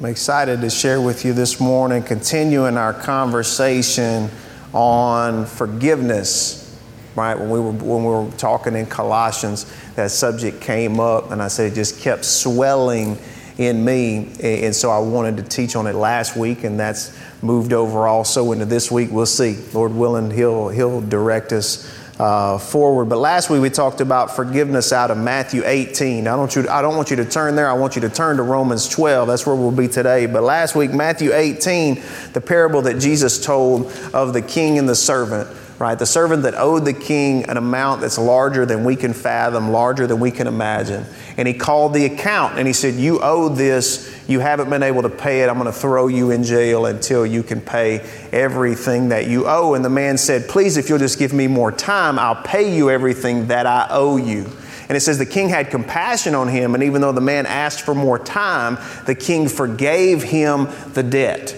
I'm excited to share with you this morning, continuing our conversation on forgiveness. Right when we were when we were talking in Colossians, that subject came up, and I said it just kept swelling in me, and so I wanted to teach on it last week, and that's moved over also into this week. We'll see, Lord willing, He'll He'll direct us uh, forward. But last week we talked about forgiveness out of Matthew 18. I don't, you, I don't want you to turn there. I want you to turn to Romans 12. That's where we'll be today. But last week, Matthew 18, the parable that Jesus told of the king and the servant right? The servant that owed the king an amount that's larger than we can fathom, larger than we can imagine. And he called the account and he said, You owe this. You haven't been able to pay it. I'm going to throw you in jail until you can pay everything that you owe. And the man said, Please, if you'll just give me more time, I'll pay you everything that I owe you. And it says the king had compassion on him, and even though the man asked for more time, the king forgave him the debt.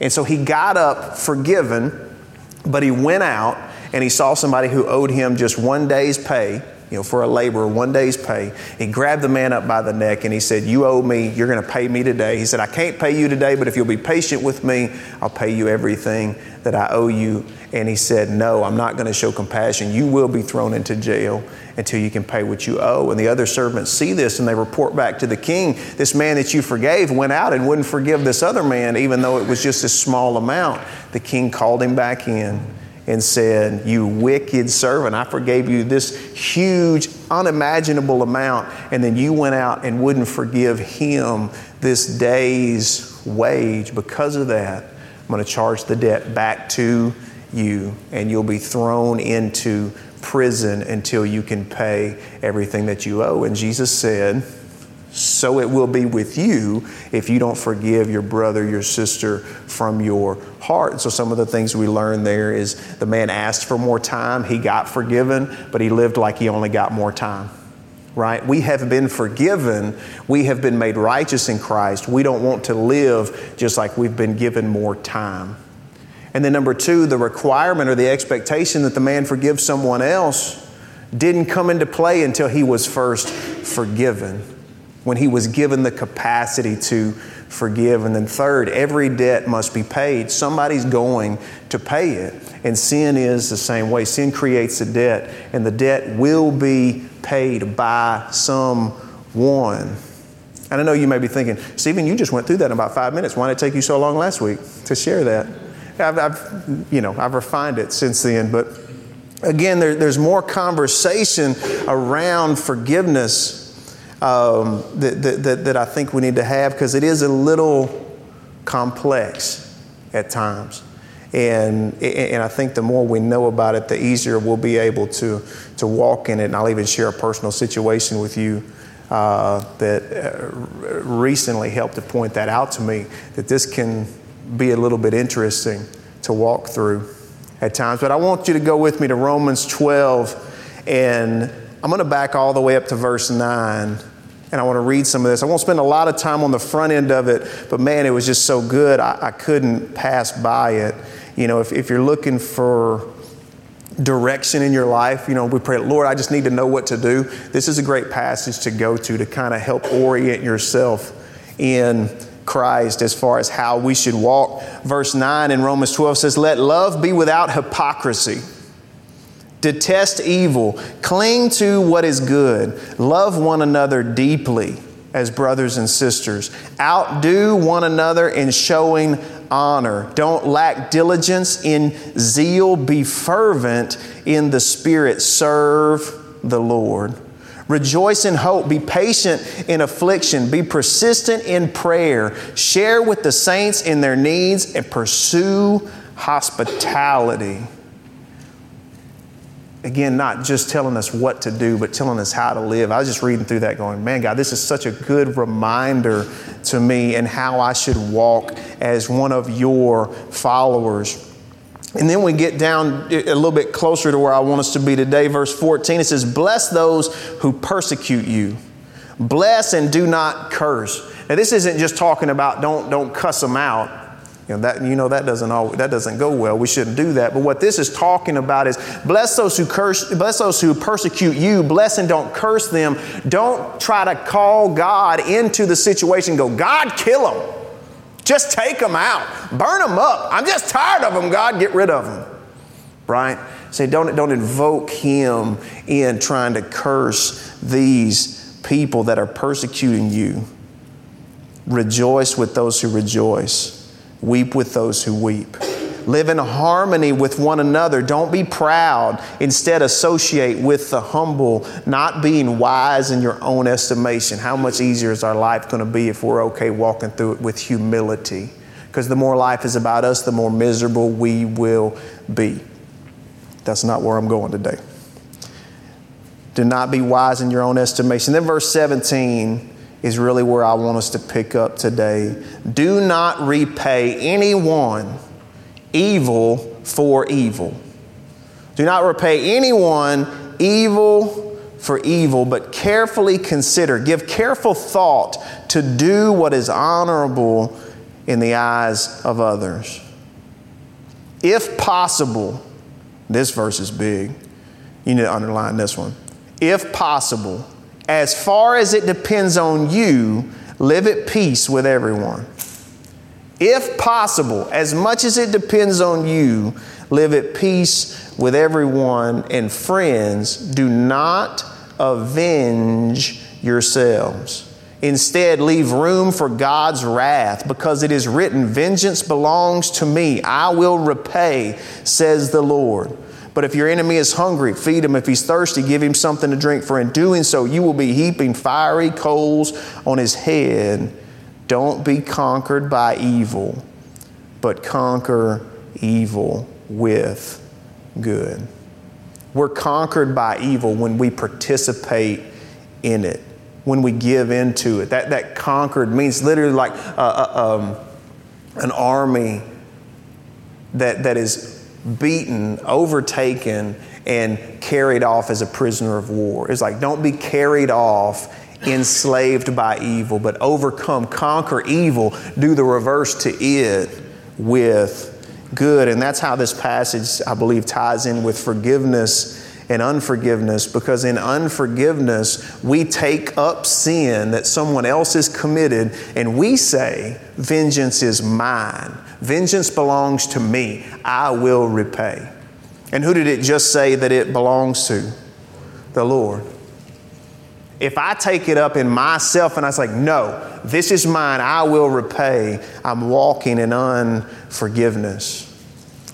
And so he got up forgiven but he went out and he saw somebody who owed him just one day's pay, you know, for a laborer, one day's pay. He grabbed the man up by the neck and he said, You owe me, you're going to pay me today. He said, I can't pay you today, but if you'll be patient with me, I'll pay you everything that I owe you. And he said, No, I'm not going to show compassion. You will be thrown into jail until you can pay what you owe. And the other servants see this and they report back to the king this man that you forgave went out and wouldn't forgive this other man, even though it was just a small amount. The king called him back in and said, You wicked servant, I forgave you this huge, unimaginable amount, and then you went out and wouldn't forgive him this day's wage. Because of that, I'm going to charge the debt back to you, and you'll be thrown into prison until you can pay everything that you owe. And Jesus said, so it will be with you if you don't forgive your brother, your sister from your heart. So, some of the things we learn there is the man asked for more time, he got forgiven, but he lived like he only got more time. Right? We have been forgiven. We have been made righteous in Christ. We don't want to live just like we've been given more time. And then, number two, the requirement or the expectation that the man forgive someone else didn't come into play until he was first forgiven, when he was given the capacity to forgive. And then, third, every debt must be paid. Somebody's going to pay it. And sin is the same way. Sin creates a debt, and the debt will be paid by someone. And I know you may be thinking, Stephen, you just went through that in about five minutes. Why did it take you so long last week to share that? I've, I've, you know, I've refined it since then, but again, there, there's more conversation around forgiveness um, that, that, that I think we need to have because it is a little complex at times. And, and I think the more we know about it, the easier we'll be able to, to walk in it. And I'll even share a personal situation with you uh, that uh, recently helped to point that out to me that this can be a little bit interesting to walk through at times. But I want you to go with me to Romans 12, and I'm going to back all the way up to verse 9. And I want to read some of this. I won't spend a lot of time on the front end of it, but man, it was just so good, I, I couldn't pass by it. You know, if, if you're looking for direction in your life, you know, we pray, Lord, I just need to know what to do. This is a great passage to go to to kind of help orient yourself in Christ as far as how we should walk. Verse 9 in Romans 12 says, Let love be without hypocrisy. Detest evil. Cling to what is good. Love one another deeply as brothers and sisters. Outdo one another in showing honor. Don't lack diligence in zeal. Be fervent in the Spirit. Serve the Lord. Rejoice in hope. Be patient in affliction. Be persistent in prayer. Share with the saints in their needs and pursue hospitality. Again, not just telling us what to do, but telling us how to live. I was just reading through that going, man, God, this is such a good reminder to me and how I should walk as one of your followers. And then we get down a little bit closer to where I want us to be today. Verse 14, it says, Bless those who persecute you. Bless and do not curse. Now, this isn't just talking about don't, don't cuss them out. You know, that, you know that, doesn't always, that doesn't go well. We shouldn't do that. But what this is talking about is bless those who curse, bless those who persecute you, bless and don't curse them. Don't try to call God into the situation go, God, kill them. Just take them out. Burn them up. I'm just tired of them, God. Get rid of them. Right? Say, don't, don't invoke Him in trying to curse these people that are persecuting you. Rejoice with those who rejoice, weep with those who weep. Live in harmony with one another. Don't be proud. Instead, associate with the humble, not being wise in your own estimation. How much easier is our life going to be if we're okay walking through it with humility? Because the more life is about us, the more miserable we will be. That's not where I'm going today. Do not be wise in your own estimation. Then, verse 17 is really where I want us to pick up today. Do not repay anyone evil for evil. Do not repay anyone evil for evil, but carefully consider, give careful thought to do what is honorable in the eyes of others. If possible, this verse is big. You need to underline this one. If possible, as far as it depends on you, live at peace with everyone. If possible, as much as it depends on you, live at peace with everyone and friends. Do not avenge yourselves. Instead, leave room for God's wrath, because it is written, Vengeance belongs to me, I will repay, says the Lord. But if your enemy is hungry, feed him. If he's thirsty, give him something to drink, for in doing so, you will be heaping fiery coals on his head. Don't be conquered by evil, but conquer evil with good. We're conquered by evil when we participate in it, when we give into it. That, that conquered means literally like uh, uh, um, an army that, that is beaten, overtaken, and carried off as a prisoner of war. It's like, don't be carried off enslaved by evil, but overcome, conquer evil, do the reverse to it with good. And that's how this passage, I believe, ties in with forgiveness and unforgiveness because in unforgiveness, we take up sin that someone else has committed and we say, Vengeance is mine. Vengeance belongs to me. I will repay. And who did it just say that it belongs to? The Lord. If I take it up in myself and I say, no, this is mine, I will repay, I'm walking in unforgiveness.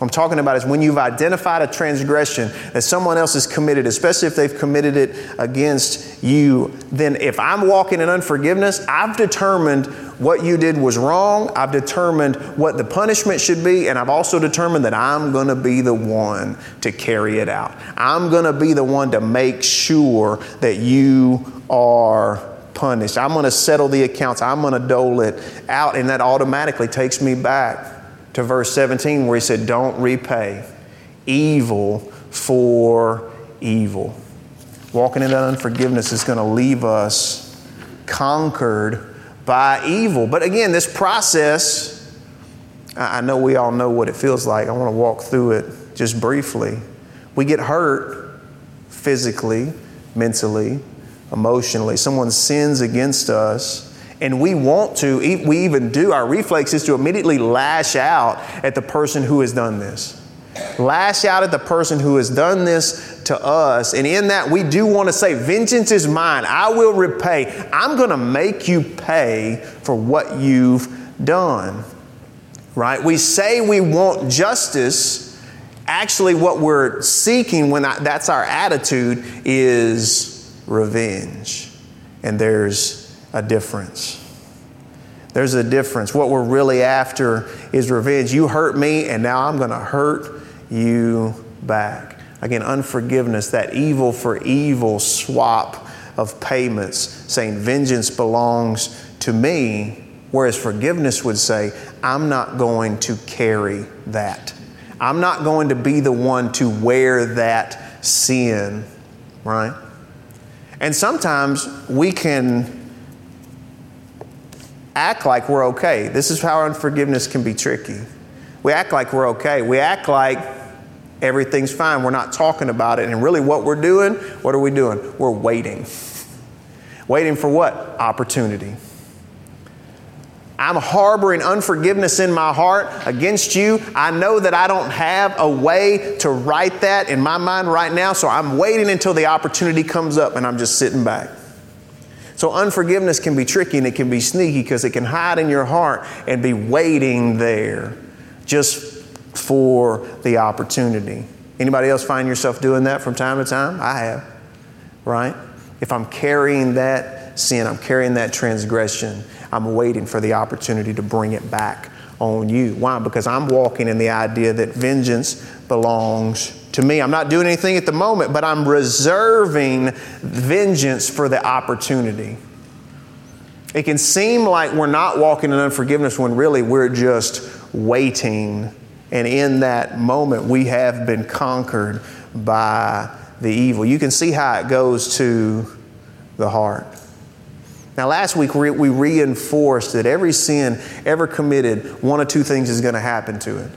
What I'm talking about is when you've identified a transgression that someone else has committed, especially if they've committed it against you, then if I'm walking in unforgiveness, I've determined what you did was wrong. I've determined what the punishment should be, and I've also determined that I'm going to be the one to carry it out. I'm going to be the one to make sure that you are punished. I'm going to settle the accounts. I'm going to dole it out, and that automatically takes me back to verse 17 where he said, Don't repay evil for evil. Walking in that unforgiveness is going to leave us conquered by evil. But again, this process, I know we all know what it feels like. I want to walk through it just briefly. We get hurt physically, mentally, emotionally. Someone sins against us and we want to, we even do, our reflex is to immediately lash out at the person who has done this. Lash out at the person who has done this to us. And in that, we do want to say, Vengeance is mine. I will repay. I'm going to make you pay for what you've done. Right? We say we want justice. Actually, what we're seeking when that's our attitude is revenge. And there's a difference. There's a difference. What we're really after is revenge. You hurt me, and now I'm going to hurt you back. Again, unforgiveness, that evil for evil swap of payments, saying vengeance belongs to me, whereas forgiveness would say, I'm not going to carry that. I'm not going to be the one to wear that sin, right? And sometimes we can act like we're okay. This is how unforgiveness can be tricky. We act like we're okay. We act like everything's fine. We're not talking about it. And really, what we're doing, what are we doing? We're waiting. Waiting for what? Opportunity. I'm harboring unforgiveness in my heart against you. I know that I don't have a way to right that in my mind right now, so I'm waiting until the opportunity comes up and I'm just sitting back. So, unforgiveness can be tricky and it can be sneaky because it can hide in your heart and be waiting there just for the opportunity. Anybody else find yourself doing that from time to time? I have, right? If I'm carrying that sin, I'm carrying that transgression, I'm waiting for the opportunity to bring it back on you. Why? Because I'm walking in the idea that vengeance belongs to me. I'm not doing anything at the moment, but I'm reserving vengeance for the opportunity. It can seem like we're not walking in unforgiveness when really we're just waiting. And in that moment, we have been conquered by the evil. You can see how it goes to the heart. Now, last week we reinforced that every sin ever committed, one of two things is going to happen to it.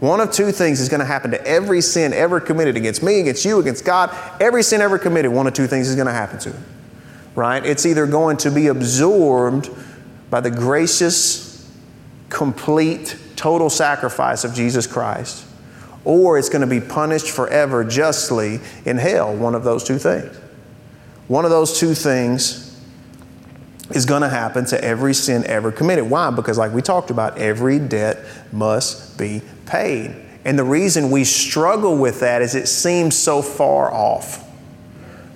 One of two things is going to happen to every sin ever committed against me, against you, against God. Every sin ever committed, one of two things is going to happen to it. Right? It's either going to be absorbed by the gracious, complete, total sacrifice of Jesus Christ, or it's going to be punished forever justly in hell. One of those two things. One of those two things is going to happen to every sin ever committed. Why? Because, like we talked about, every debt must be paid. And the reason we struggle with that is it seems so far off.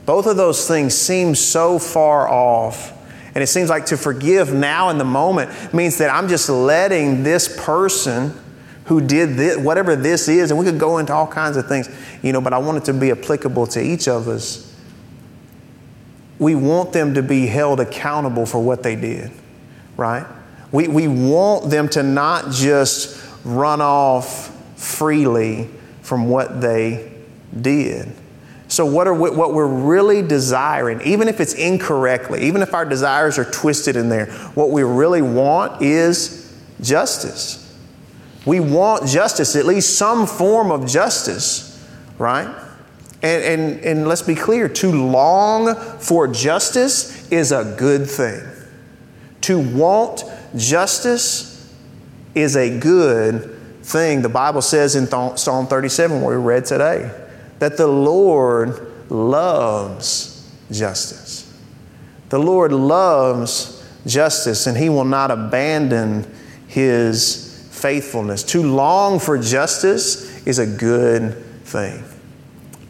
Both of those things seem so far off. And it seems like to forgive now in the moment means that I'm just letting this person who did this, whatever this is, and we could go into all kinds of things, you know, but I want it to be applicable to each of us we want them to be held accountable for what they did, right? We, we want them to not just run off freely from what they did. So, what, are we, what we're really desiring, even if it's incorrectly, even if our desires are twisted in there, what we really want is justice. We want justice, at least some form of justice, right? And, and, and let's be clear to long for justice is a good thing. To want justice is a good thing. The Bible says in Psalm 37, what we read today, that the Lord loves justice. The Lord loves justice, and He will not abandon His faithfulness. To long for justice is a good thing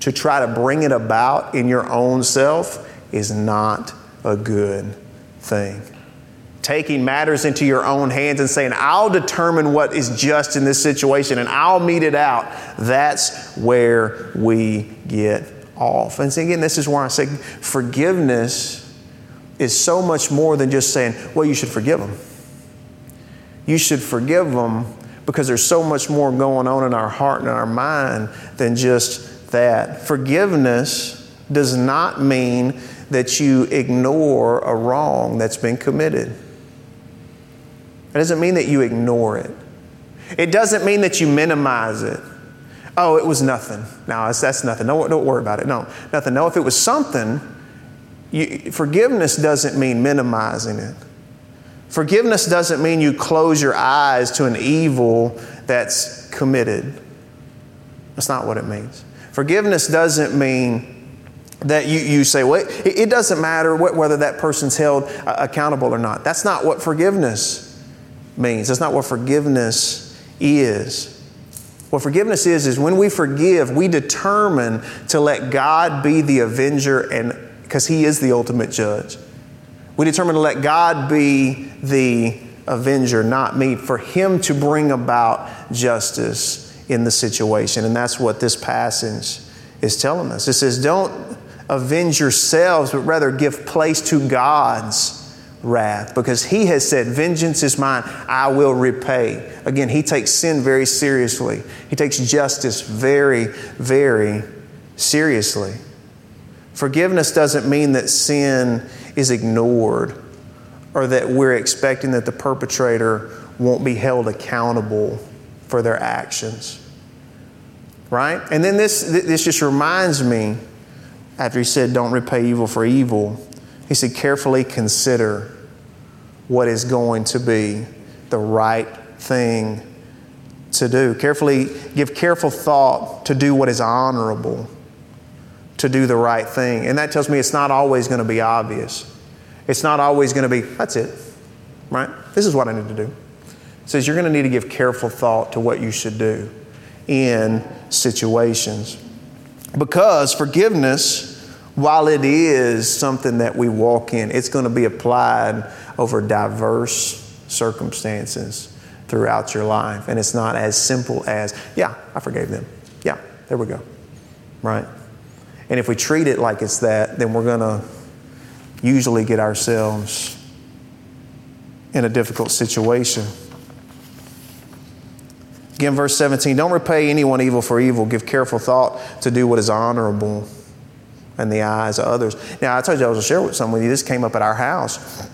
to try to bring it about in your own self is not a good thing. Taking matters into your own hands and saying, I'll determine what is just in this situation and I'll mete it out, that's where we get off. And again, this is where I say forgiveness is so much more than just saying, well, you should forgive them. You should forgive them because there's so much more going on in our heart and in our mind than just that forgiveness does not mean that you ignore a wrong that's been committed. It doesn't mean that you ignore it. It doesn't mean that you minimize it. Oh, it was nothing. No, that's, nothing. Don't, don't worry about it. No, nothing. No, if it was something, you, forgiveness doesn't mean minimizing it. Forgiveness doesn't mean you close your eyes to an evil that's committed. That's not what it means. Forgiveness doesn't mean that you, you say, well, it, it doesn't matter what, whether that person's held uh, accountable or not. That's not what forgiveness means. That's not what forgiveness is. What forgiveness is, is when we forgive, we determine to let God be the avenger and because he is the ultimate judge. We determine to let God be the avenger, not me, for him to bring about justice in the situation. And that's what this passage is telling us. It says, Don't avenge yourselves, but rather give place to God's wrath because He has said, Vengeance is mine, I will repay. Again, He takes sin very seriously, He takes justice very, very seriously. Forgiveness doesn't mean that sin is ignored or that we're expecting that the perpetrator won't be held accountable for their actions. Right? And then this, this just reminds me, after he said, Don't repay evil for evil, he said, Carefully consider what is going to be the right thing to do. Carefully, give careful thought to do what is honorable, to do the right thing. And that tells me it's not always going to be obvious. It's not always going to be, that's it, right? This is what I need to do. It says you're going to need to give careful thought to what you should do in situations. Because forgiveness, while it is something that we walk in, it's going to be applied over diverse circumstances throughout your life. And it's not as simple as, yeah, I forgave them. Yeah, there we go. Right? And if we treat it like it's that, then we're going to usually get ourselves in a difficult situation. Again, verse 17 don't repay anyone evil for evil. Give careful thought to do what is honorable in the eyes of others. Now, I told you I was going to share with some with you. This came up at our house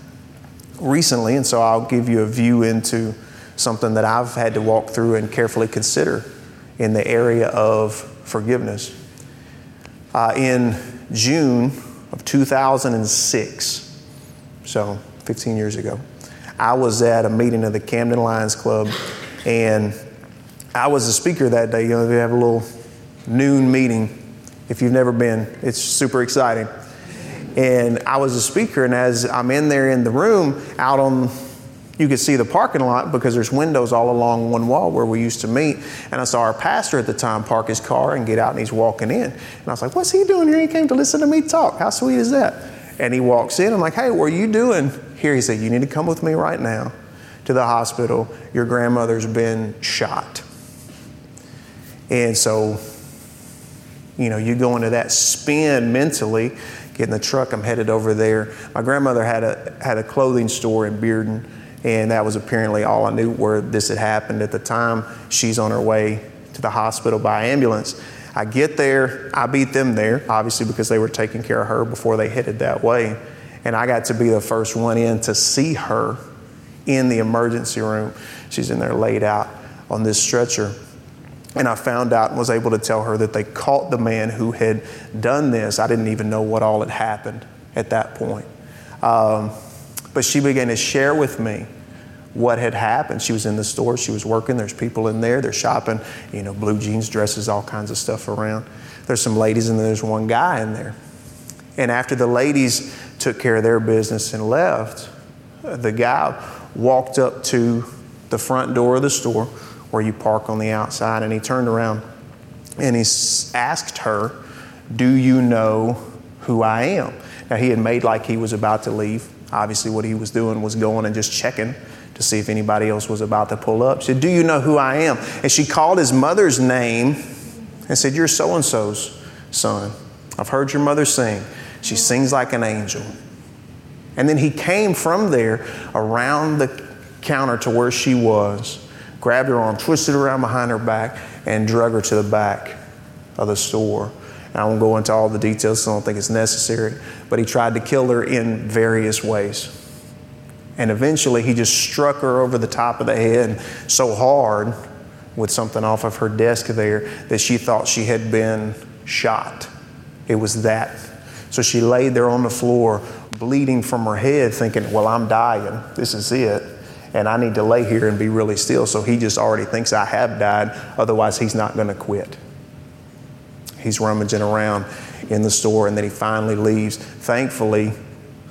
recently, and so I'll give you a view into something that I've had to walk through and carefully consider in the area of forgiveness. Uh, in June of 2006, so 15 years ago, I was at a meeting of the Camden Lions Club, and I was a speaker that day. You know, they have a little noon meeting. If you've never been, it's super exciting. And I was a speaker, and as I'm in there in the room, out on you could see the parking lot because there's windows all along one wall where we used to meet. And I saw our pastor at the time park his car and get out and he's walking in. And I was like, What's he doing here? He came to listen to me talk. How sweet is that? And he walks in. I'm like, Hey, what are you doing here? He said, You need to come with me right now to the hospital. Your grandmother's been shot. And so, you know, you go into that spin mentally, get in the truck, I'm headed over there. My grandmother had a, had a clothing store in Bearden and that was apparently all I knew where this had happened at the time. She's on her way to the hospital by ambulance. I get there, I beat them there, obviously because they were taking care of her before they headed that way. And I got to be the first one in to see her in the emergency room. She's in there laid out on this stretcher. And I found out and was able to tell her that they caught the man who had done this. I didn't even know what all had happened at that point. Um, but she began to share with me what had happened. She was in the store, she was working, there's people in there, they're shopping, you know, blue jeans, dresses, all kinds of stuff around. There's some ladies and there's one guy in there. And after the ladies took care of their business and left, the guy walked up to the front door of the store where you park on the outside and he turned around and he asked her, Do you know who I am? Now, he had made like he was about to leave. Obviously, what he was doing was going and just checking to see if anybody else was about to pull up. She said, Do you know who I am? And she called his mother's name and said, You're so and so's son. I've heard your mother sing. She sings like an angel. And then he came from there around the counter to where she was, grabbed her arm, twisted her around behind her back, and drug her to the back of the store. And I won't go into all the details, so I don't think it's necessary. But he tried to kill her in various ways. And eventually, he just struck her over the top of the head so hard with something off of her desk there that she thought she had been shot. It was that. So she laid there on the floor, bleeding from her head, thinking, Well, I'm dying. This is it. And I need to lay here and be really still. So he just already thinks I have died. Otherwise, he's not going to quit. He's rummaging around in the store and then he finally leaves. Thankfully,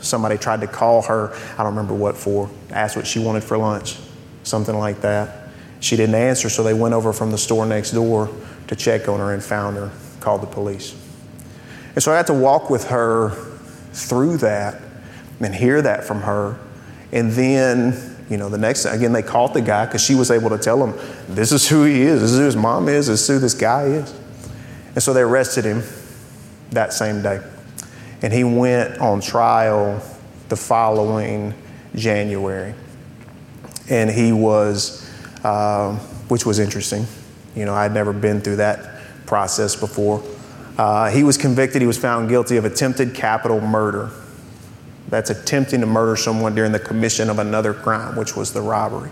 somebody tried to call her, I don't remember what for, asked what she wanted for lunch, something like that. She didn't answer, so they went over from the store next door to check on her and found her, called the police. And so I had to walk with her through that and hear that from her. And then, you know, the next, again, they caught the guy because she was able to tell them, this is who he is, this is who his mom is, this is who this guy is. And so they arrested him that same day. And he went on trial the following January. And he was, uh, which was interesting. You know, I'd never been through that process before. Uh, he was convicted, he was found guilty of attempted capital murder. That's attempting to murder someone during the commission of another crime, which was the robbery.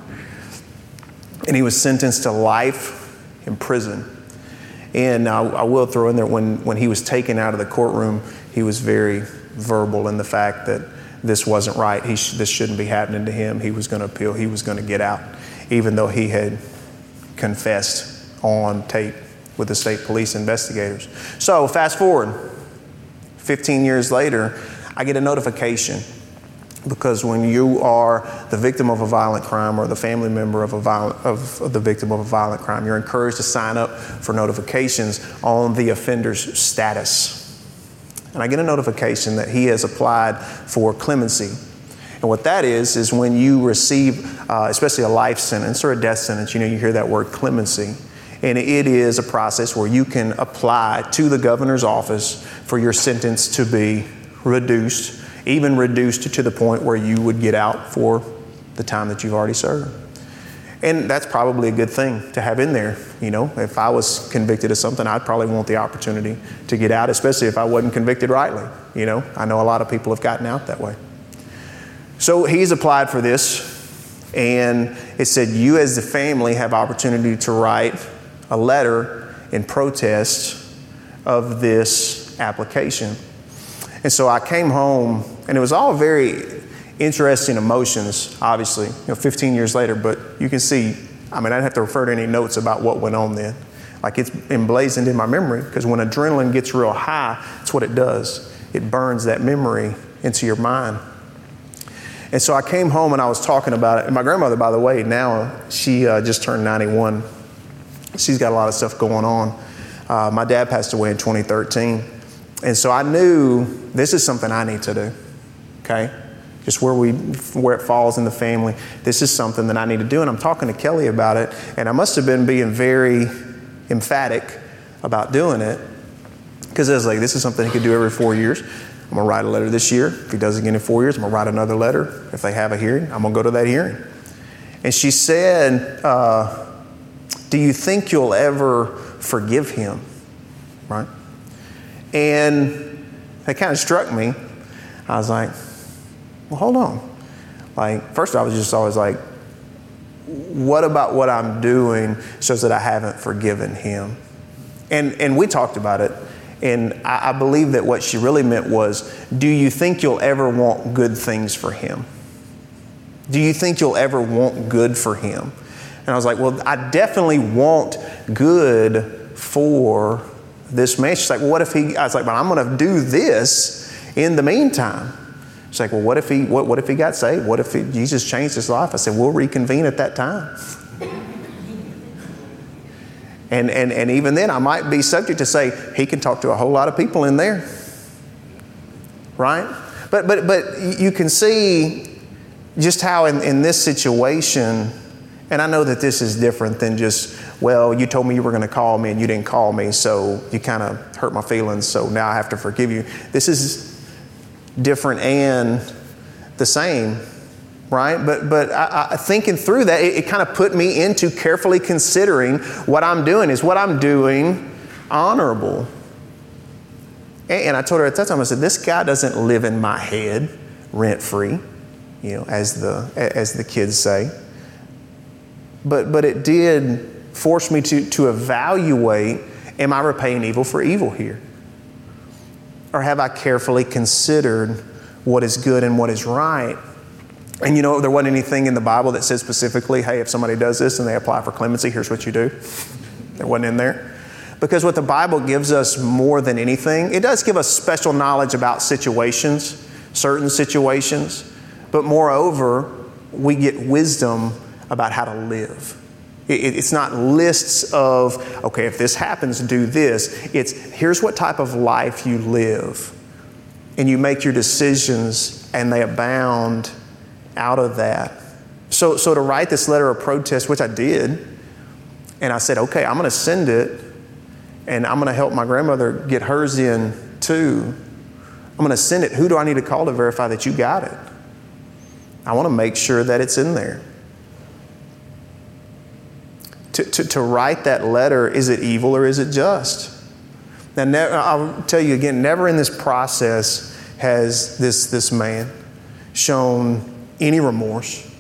And he was sentenced to life in prison. And I, I will throw in there when, when he was taken out of the courtroom, he was very verbal in the fact that this wasn't right. He sh- this shouldn't be happening to him. He was going to appeal. He was going to get out, even though he had confessed on tape with the state police investigators. So, fast forward 15 years later, I get a notification because when you are the victim of a violent crime or the family member of, a violent, of, the victim of a violent crime, you're encouraged to sign up for notifications on the offender's status. And I get a notification that he has applied for clemency. And what that is, is when you receive, uh, especially a life sentence or a death sentence, you know, you hear that word clemency. And it is a process where you can apply to the governor's office for your sentence to be reduced, even reduced to the point where you would get out for the time that you've already served. And that's probably a good thing to have in there. You know, if I was convicted of something, I'd probably want the opportunity to get out, especially if I wasn't convicted rightly. You know, I know a lot of people have gotten out that way. So he's applied for this, and it said, You as the family have opportunity to write a letter in protest of this application. And so I came home, and it was all very interesting emotions, obviously, you know, 15 years later, but you can see, I mean, I didn't have to refer to any notes about what went on then. Like it's emblazoned in my memory because when adrenaline gets real high, that's what it does. It burns that memory into your mind. And so I came home and I was talking about it. And my grandmother, by the way, now she uh, just turned 91. She's got a lot of stuff going on. Uh, my dad passed away in 2013. And so I knew this is something I need to do. Okay? Just where we where it falls in the family. This is something that I need to do. And I'm talking to Kelly about it, and I must have been being very emphatic about doing it. Because I was like, this is something he could do every four years. I'm gonna write a letter this year. If he does it again in four years, I'm gonna write another letter. If they have a hearing, I'm gonna go to that hearing. And she said, uh, Do you think you'll ever forgive him? Right? And that kind of struck me. I was like, Well, hold on. Like, first, I was just always like, What about what I'm doing shows that I haven't forgiven him? And, and we talked about it. And I, I believe that what she really meant was, Do you think you'll ever want good things for him? Do you think you'll ever want good for him? And I was like, Well, I definitely want good for this man. She's like, Well, what if he, I was like, Well, I'm going to do this in the meantime. She's like, Well, what if he, what, what if he got saved? What if he, Jesus changed his life? I said, We'll reconvene at that time. And, and, and even then, I might be subject to say, he can talk to a whole lot of people in there. Right? But, but, but you can see just how in, in this situation, and I know that this is different than just, well, you told me you were going to call me and you didn't call me, so you kind of hurt my feelings, so now I have to forgive you. This is different and the same right? But, but I, I, thinking through that, it, it kind of put me into carefully considering what I'm doing. Is what I'm doing honorable? And, and I told her at that time, I said, this guy doesn't live in my head rent free, you know, as the, as the kids say. But, but it did force me to, to evaluate am I repaying evil for evil here? Or have I carefully considered what is good and what is right? And you know, there wasn't anything in the Bible that says specifically, hey, if somebody does this and they apply for clemency, here's what you do. There wasn't in there. Because what the Bible gives us more than anything, it does give us special knowledge about situations, certain situations, but moreover, we get wisdom about how to live. It's not lists of, okay, if this happens, do this. It's here's what type of life you live. And you make your decisions and they abound out of that. So, so to write this letter of protest, which I did, and I said, okay, I'm going to send it, and I'm going to help my grandmother get hers in too. I'm going to send it. Who do I need to call to verify that you got it? I want to make sure that it's in there. To, to, to write that letter, is it evil or is it just? Now, I'll tell you again, never in this process has this, this man shown any remorse,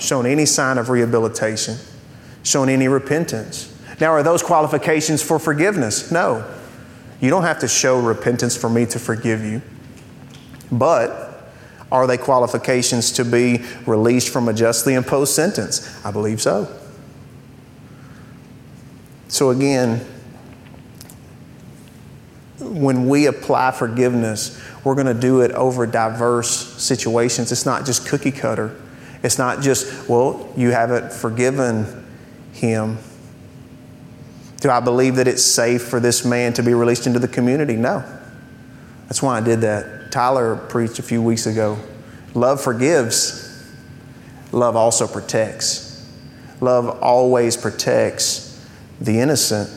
shown any sign of rehabilitation, shown any repentance. Now, are those qualifications for forgiveness? No. You don't have to show repentance for me to forgive you. But Are they qualifications to be released from a justly imposed sentence? I believe so. So, again, when we apply forgiveness, we're going to do it over diverse situations. It's not just cookie cutter. It's not just, well, you haven't forgiven him. Do I believe that it's safe for this man to be released into the community? No. That's why I did that. Tyler preached a few weeks ago. Love forgives, love also protects. Love always protects the innocent.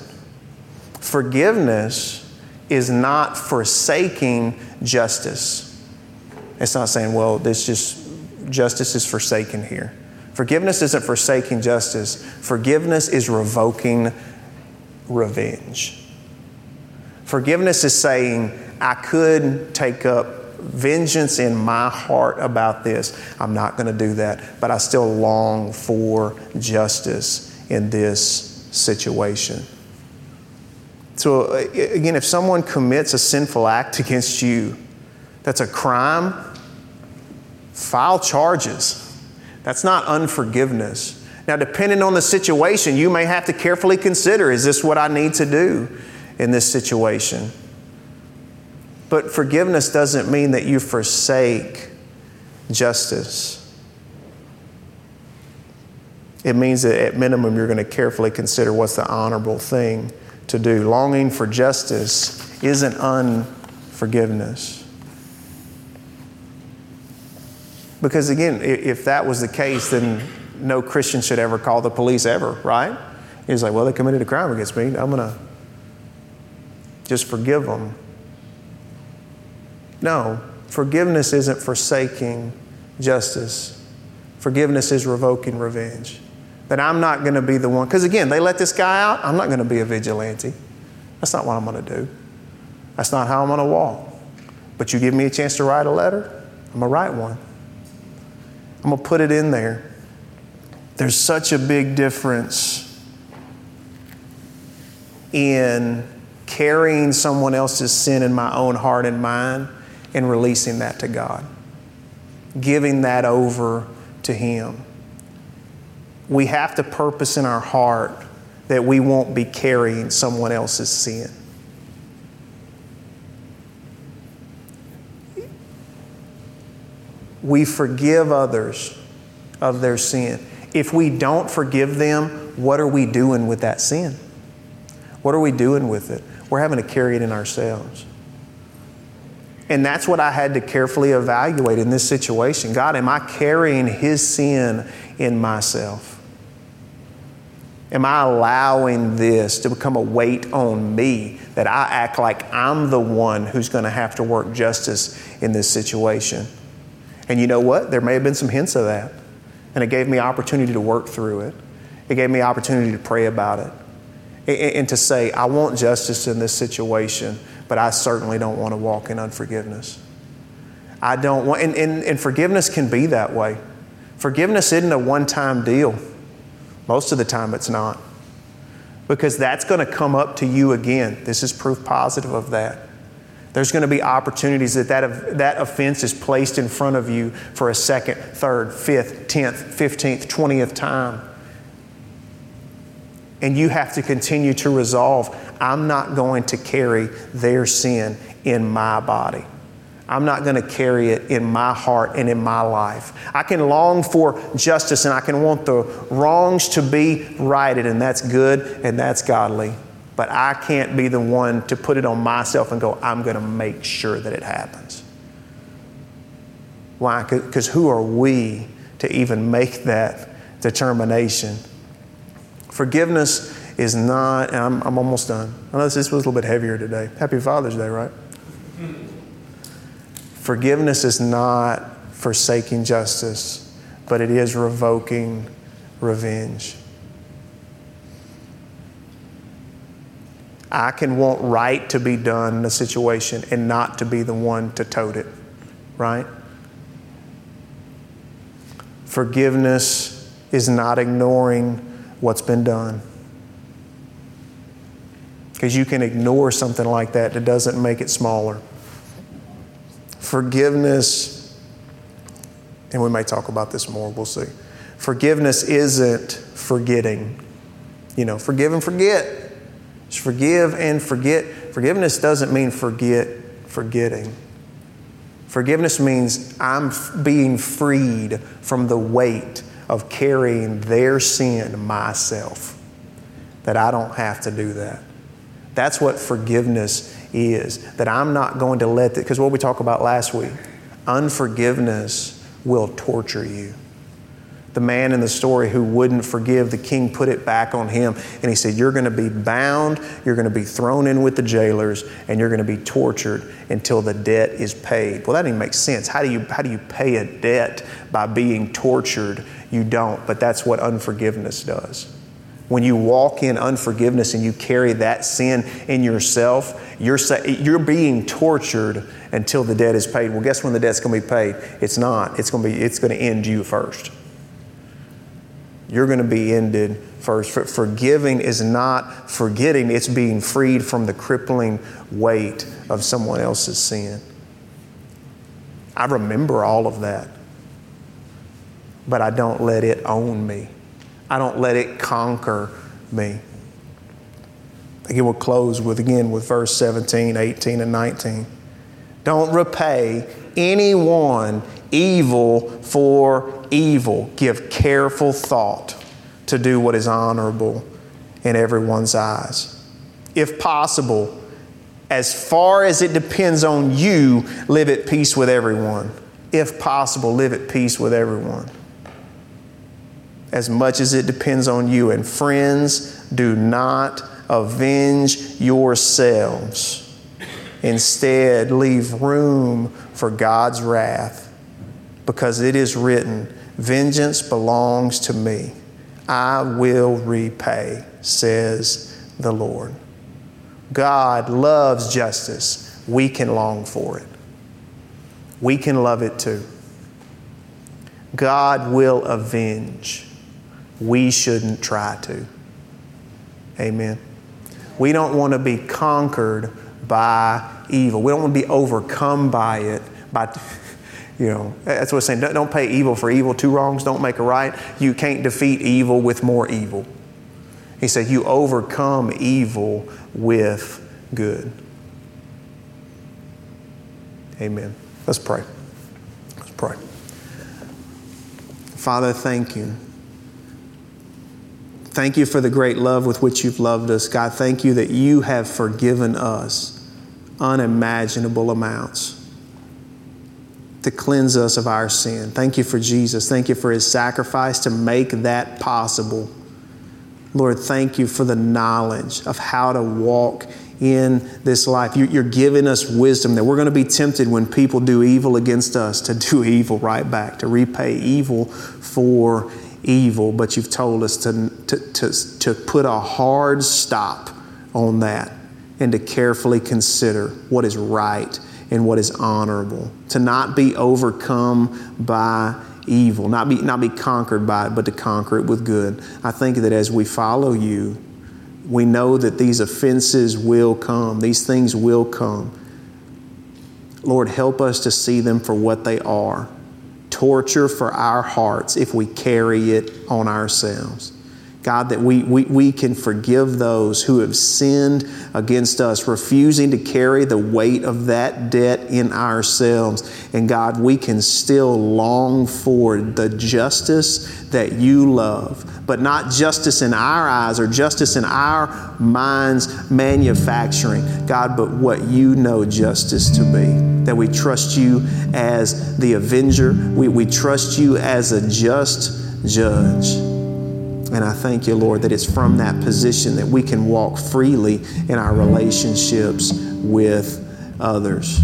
Forgiveness is not forsaking justice. It's not saying, well, this just justice is forsaken here. Forgiveness isn't forsaking justice. Forgiveness is revoking revenge. Forgiveness is saying, I could take up vengeance in my heart about this. I'm not going to do that, but I still long for justice in this situation. So, again, if someone commits a sinful act against you, that's a crime, file charges. That's not unforgiveness. Now, depending on the situation, you may have to carefully consider is this what I need to do in this situation? But forgiveness doesn't mean that you forsake justice. It means that at minimum you're going to carefully consider what's the honorable thing to do. Longing for justice isn't unforgiveness. Because again, if that was the case, then no Christian should ever call the police ever, right? He's like, well, they committed a crime against me. I'm going to just forgive them. No, forgiveness isn't forsaking justice. Forgiveness is revoking revenge. That I'm not going to be the one, because again, they let this guy out, I'm not going to be a vigilante. That's not what I'm going to do. That's not how I'm going to walk. But you give me a chance to write a letter, I'm going to write one. I'm going to put it in there. There's such a big difference in carrying someone else's sin in my own heart and mind and releasing that to God, giving that over to Him. We have to purpose in our heart that we won't be carrying someone else's sin. We forgive others of their sin. If we don't forgive them, what are we doing with that sin? What are we doing with it? We're having to carry it in ourselves. And that's what I had to carefully evaluate in this situation. God, am I carrying His sin in myself? Am I allowing this to become a weight on me that I act like I'm the one who's going to have to work justice in this situation? And you know what? There may have been some hints of that. And it gave me opportunity to work through it. It gave me opportunity to pray about it and to say, I want justice in this situation but I certainly don't want to walk in unforgiveness. I don't want, and, and, and forgiveness can be that way. Forgiveness isn't a one time deal. Most of the time, it's not. Because that's going to come up to you again. This is proof positive of that. There's going to be opportunities that that, that offense is placed in front of you for a second, third, fifth, tenth, fifteenth, twentieth time. And you have to continue to resolve I'm not going to carry their sin in my body. I'm not going to carry it in my heart and in my life. I can long for justice and I can want the wrongs to be righted, and that's good and that's godly. But I can't be the one to put it on myself and go, I'm going to make sure that it happens. Why? Because who are we to even make that determination? Forgiveness is not, and I'm, I'm almost done. I know this was a little bit heavier today. Happy Father's Day, right? Forgiveness is not forsaking justice, but it is revoking revenge. I can want right to be done in a situation and not to be the one to tote it, right? Forgiveness is not ignoring what's been done. Because you can ignore something like that that doesn't make it smaller. Forgiveness And we may talk about this more, we'll see. Forgiveness isn't forgetting. You know, forgive and forget. Just forgive and forget. Forgiveness doesn't mean forget forgetting. Forgiveness means I'm being freed from the weight of carrying their sin myself, that I don't have to do that. That's what forgiveness is, that I'm not going to let that, because what we talked about last week, unforgiveness will torture you the man in the story who wouldn't forgive, the king put it back on him. And he said, You're going to be bound, you're going to be thrown in with the jailers, and you're going to be tortured until the debt is paid. Well, that didn't make sense. How do you, how do you pay a debt by being tortured? You don't, but that's what unforgiveness does. When you walk in unforgiveness and you carry that sin in yourself, you're, you're being tortured until the debt is paid. Well, guess when the debt's going to be paid? It's not. It's going to be. It's going to end you first you're going to be ended first. For, forgiving is not forgetting, it's being freed from the crippling weight of someone else's sin. I remember all of that, but I don't let it own me. I don't let it conquer me. Again, we'll close with again with verse 17, 18, and 19. Don't repay anyone evil for evil. Give careful thought to do what is honorable in everyone's eyes. If possible, as far as it depends on you, live at peace with everyone. If possible, live at peace with everyone. As much as it depends on you. And friends, do not avenge yourselves. Instead, leave room for God's wrath because it is written, Vengeance belongs to me. I will repay, says the Lord. God loves justice. We can long for it. We can love it too. God will avenge. We shouldn't try to. Amen. We don't want to be conquered by evil. We don't want to be overcome by it by you know, that's what it's saying. Don't pay evil for evil. Two wrongs don't make a right. You can't defeat evil with more evil. He said, You overcome evil with good. Amen. Let's pray. Let's pray. Father, thank you. Thank you for the great love with which you've loved us. God, thank you that you have forgiven us unimaginable amounts to cleanse us of our sin. Thank you for Jesus. Thank you for his sacrifice to make that possible. Lord, thank you for the knowledge of how to walk in this life. You're giving us wisdom that we're going to be tempted when people do evil against us to do evil right back, to repay evil for evil. But you've told us to, to, to, to put a hard stop on that and to carefully consider what is right and what is honorable, to not be overcome by evil, not be, not be conquered by it, but to conquer it with good. I think that as we follow you, we know that these offenses will come, these things will come. Lord, help us to see them for what they are torture for our hearts if we carry it on ourselves. God, that we, we, we can forgive those who have sinned against us, refusing to carry the weight of that debt in ourselves. And God, we can still long for the justice that you love, but not justice in our eyes or justice in our minds manufacturing, God, but what you know justice to be. That we trust you as the avenger, we, we trust you as a just judge. And I thank you, Lord, that it's from that position that we can walk freely in our relationships with others.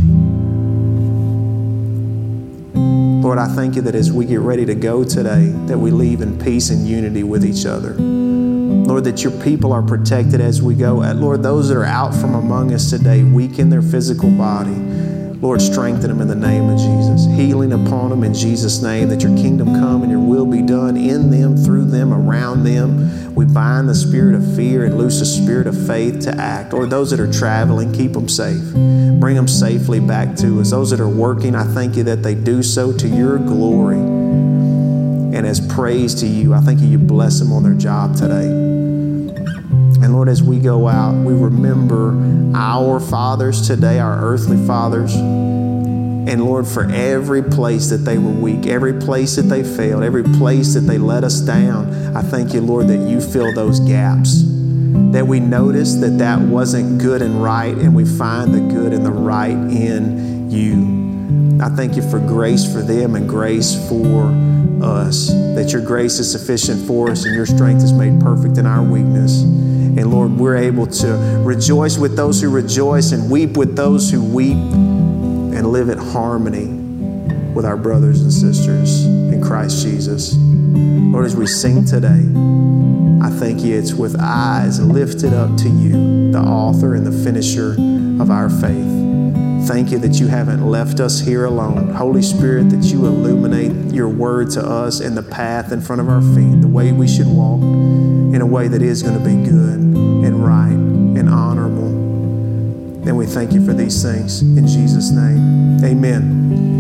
Lord, I thank you that as we get ready to go today, that we leave in peace and unity with each other. Lord, that your people are protected as we go. Lord, those that are out from among us today, weak in their physical body, Lord, strengthen them in the name of Jesus. Healing upon them in Jesus' name, that your kingdom come and your will be done in them, through them, around them. We bind the spirit of fear and loose the spirit of faith to act. Or those that are traveling, keep them safe. Bring them safely back to us. Those that are working, I thank you that they do so to your glory and as praise to you. I thank you, you bless them on their job today. Lord, as we go out, we remember our fathers today, our earthly fathers. And Lord, for every place that they were weak, every place that they failed, every place that they let us down, I thank you, Lord, that you fill those gaps. That we notice that that wasn't good and right, and we find the good and the right in you. I thank you for grace for them and grace for us, that your grace is sufficient for us and your strength is made perfect in our weakness. And Lord, we're able to rejoice with those who rejoice and weep with those who weep and live in harmony with our brothers and sisters in Christ Jesus. Lord, as we sing today, I thank you it's with eyes lifted up to you, the author and the finisher of our faith. Thank you that you haven't left us here alone. Holy Spirit, that you illuminate your word to us and the path in front of our feet, the way we should walk in a way that is going to be good and right and honorable. And we thank you for these things in Jesus' name. Amen.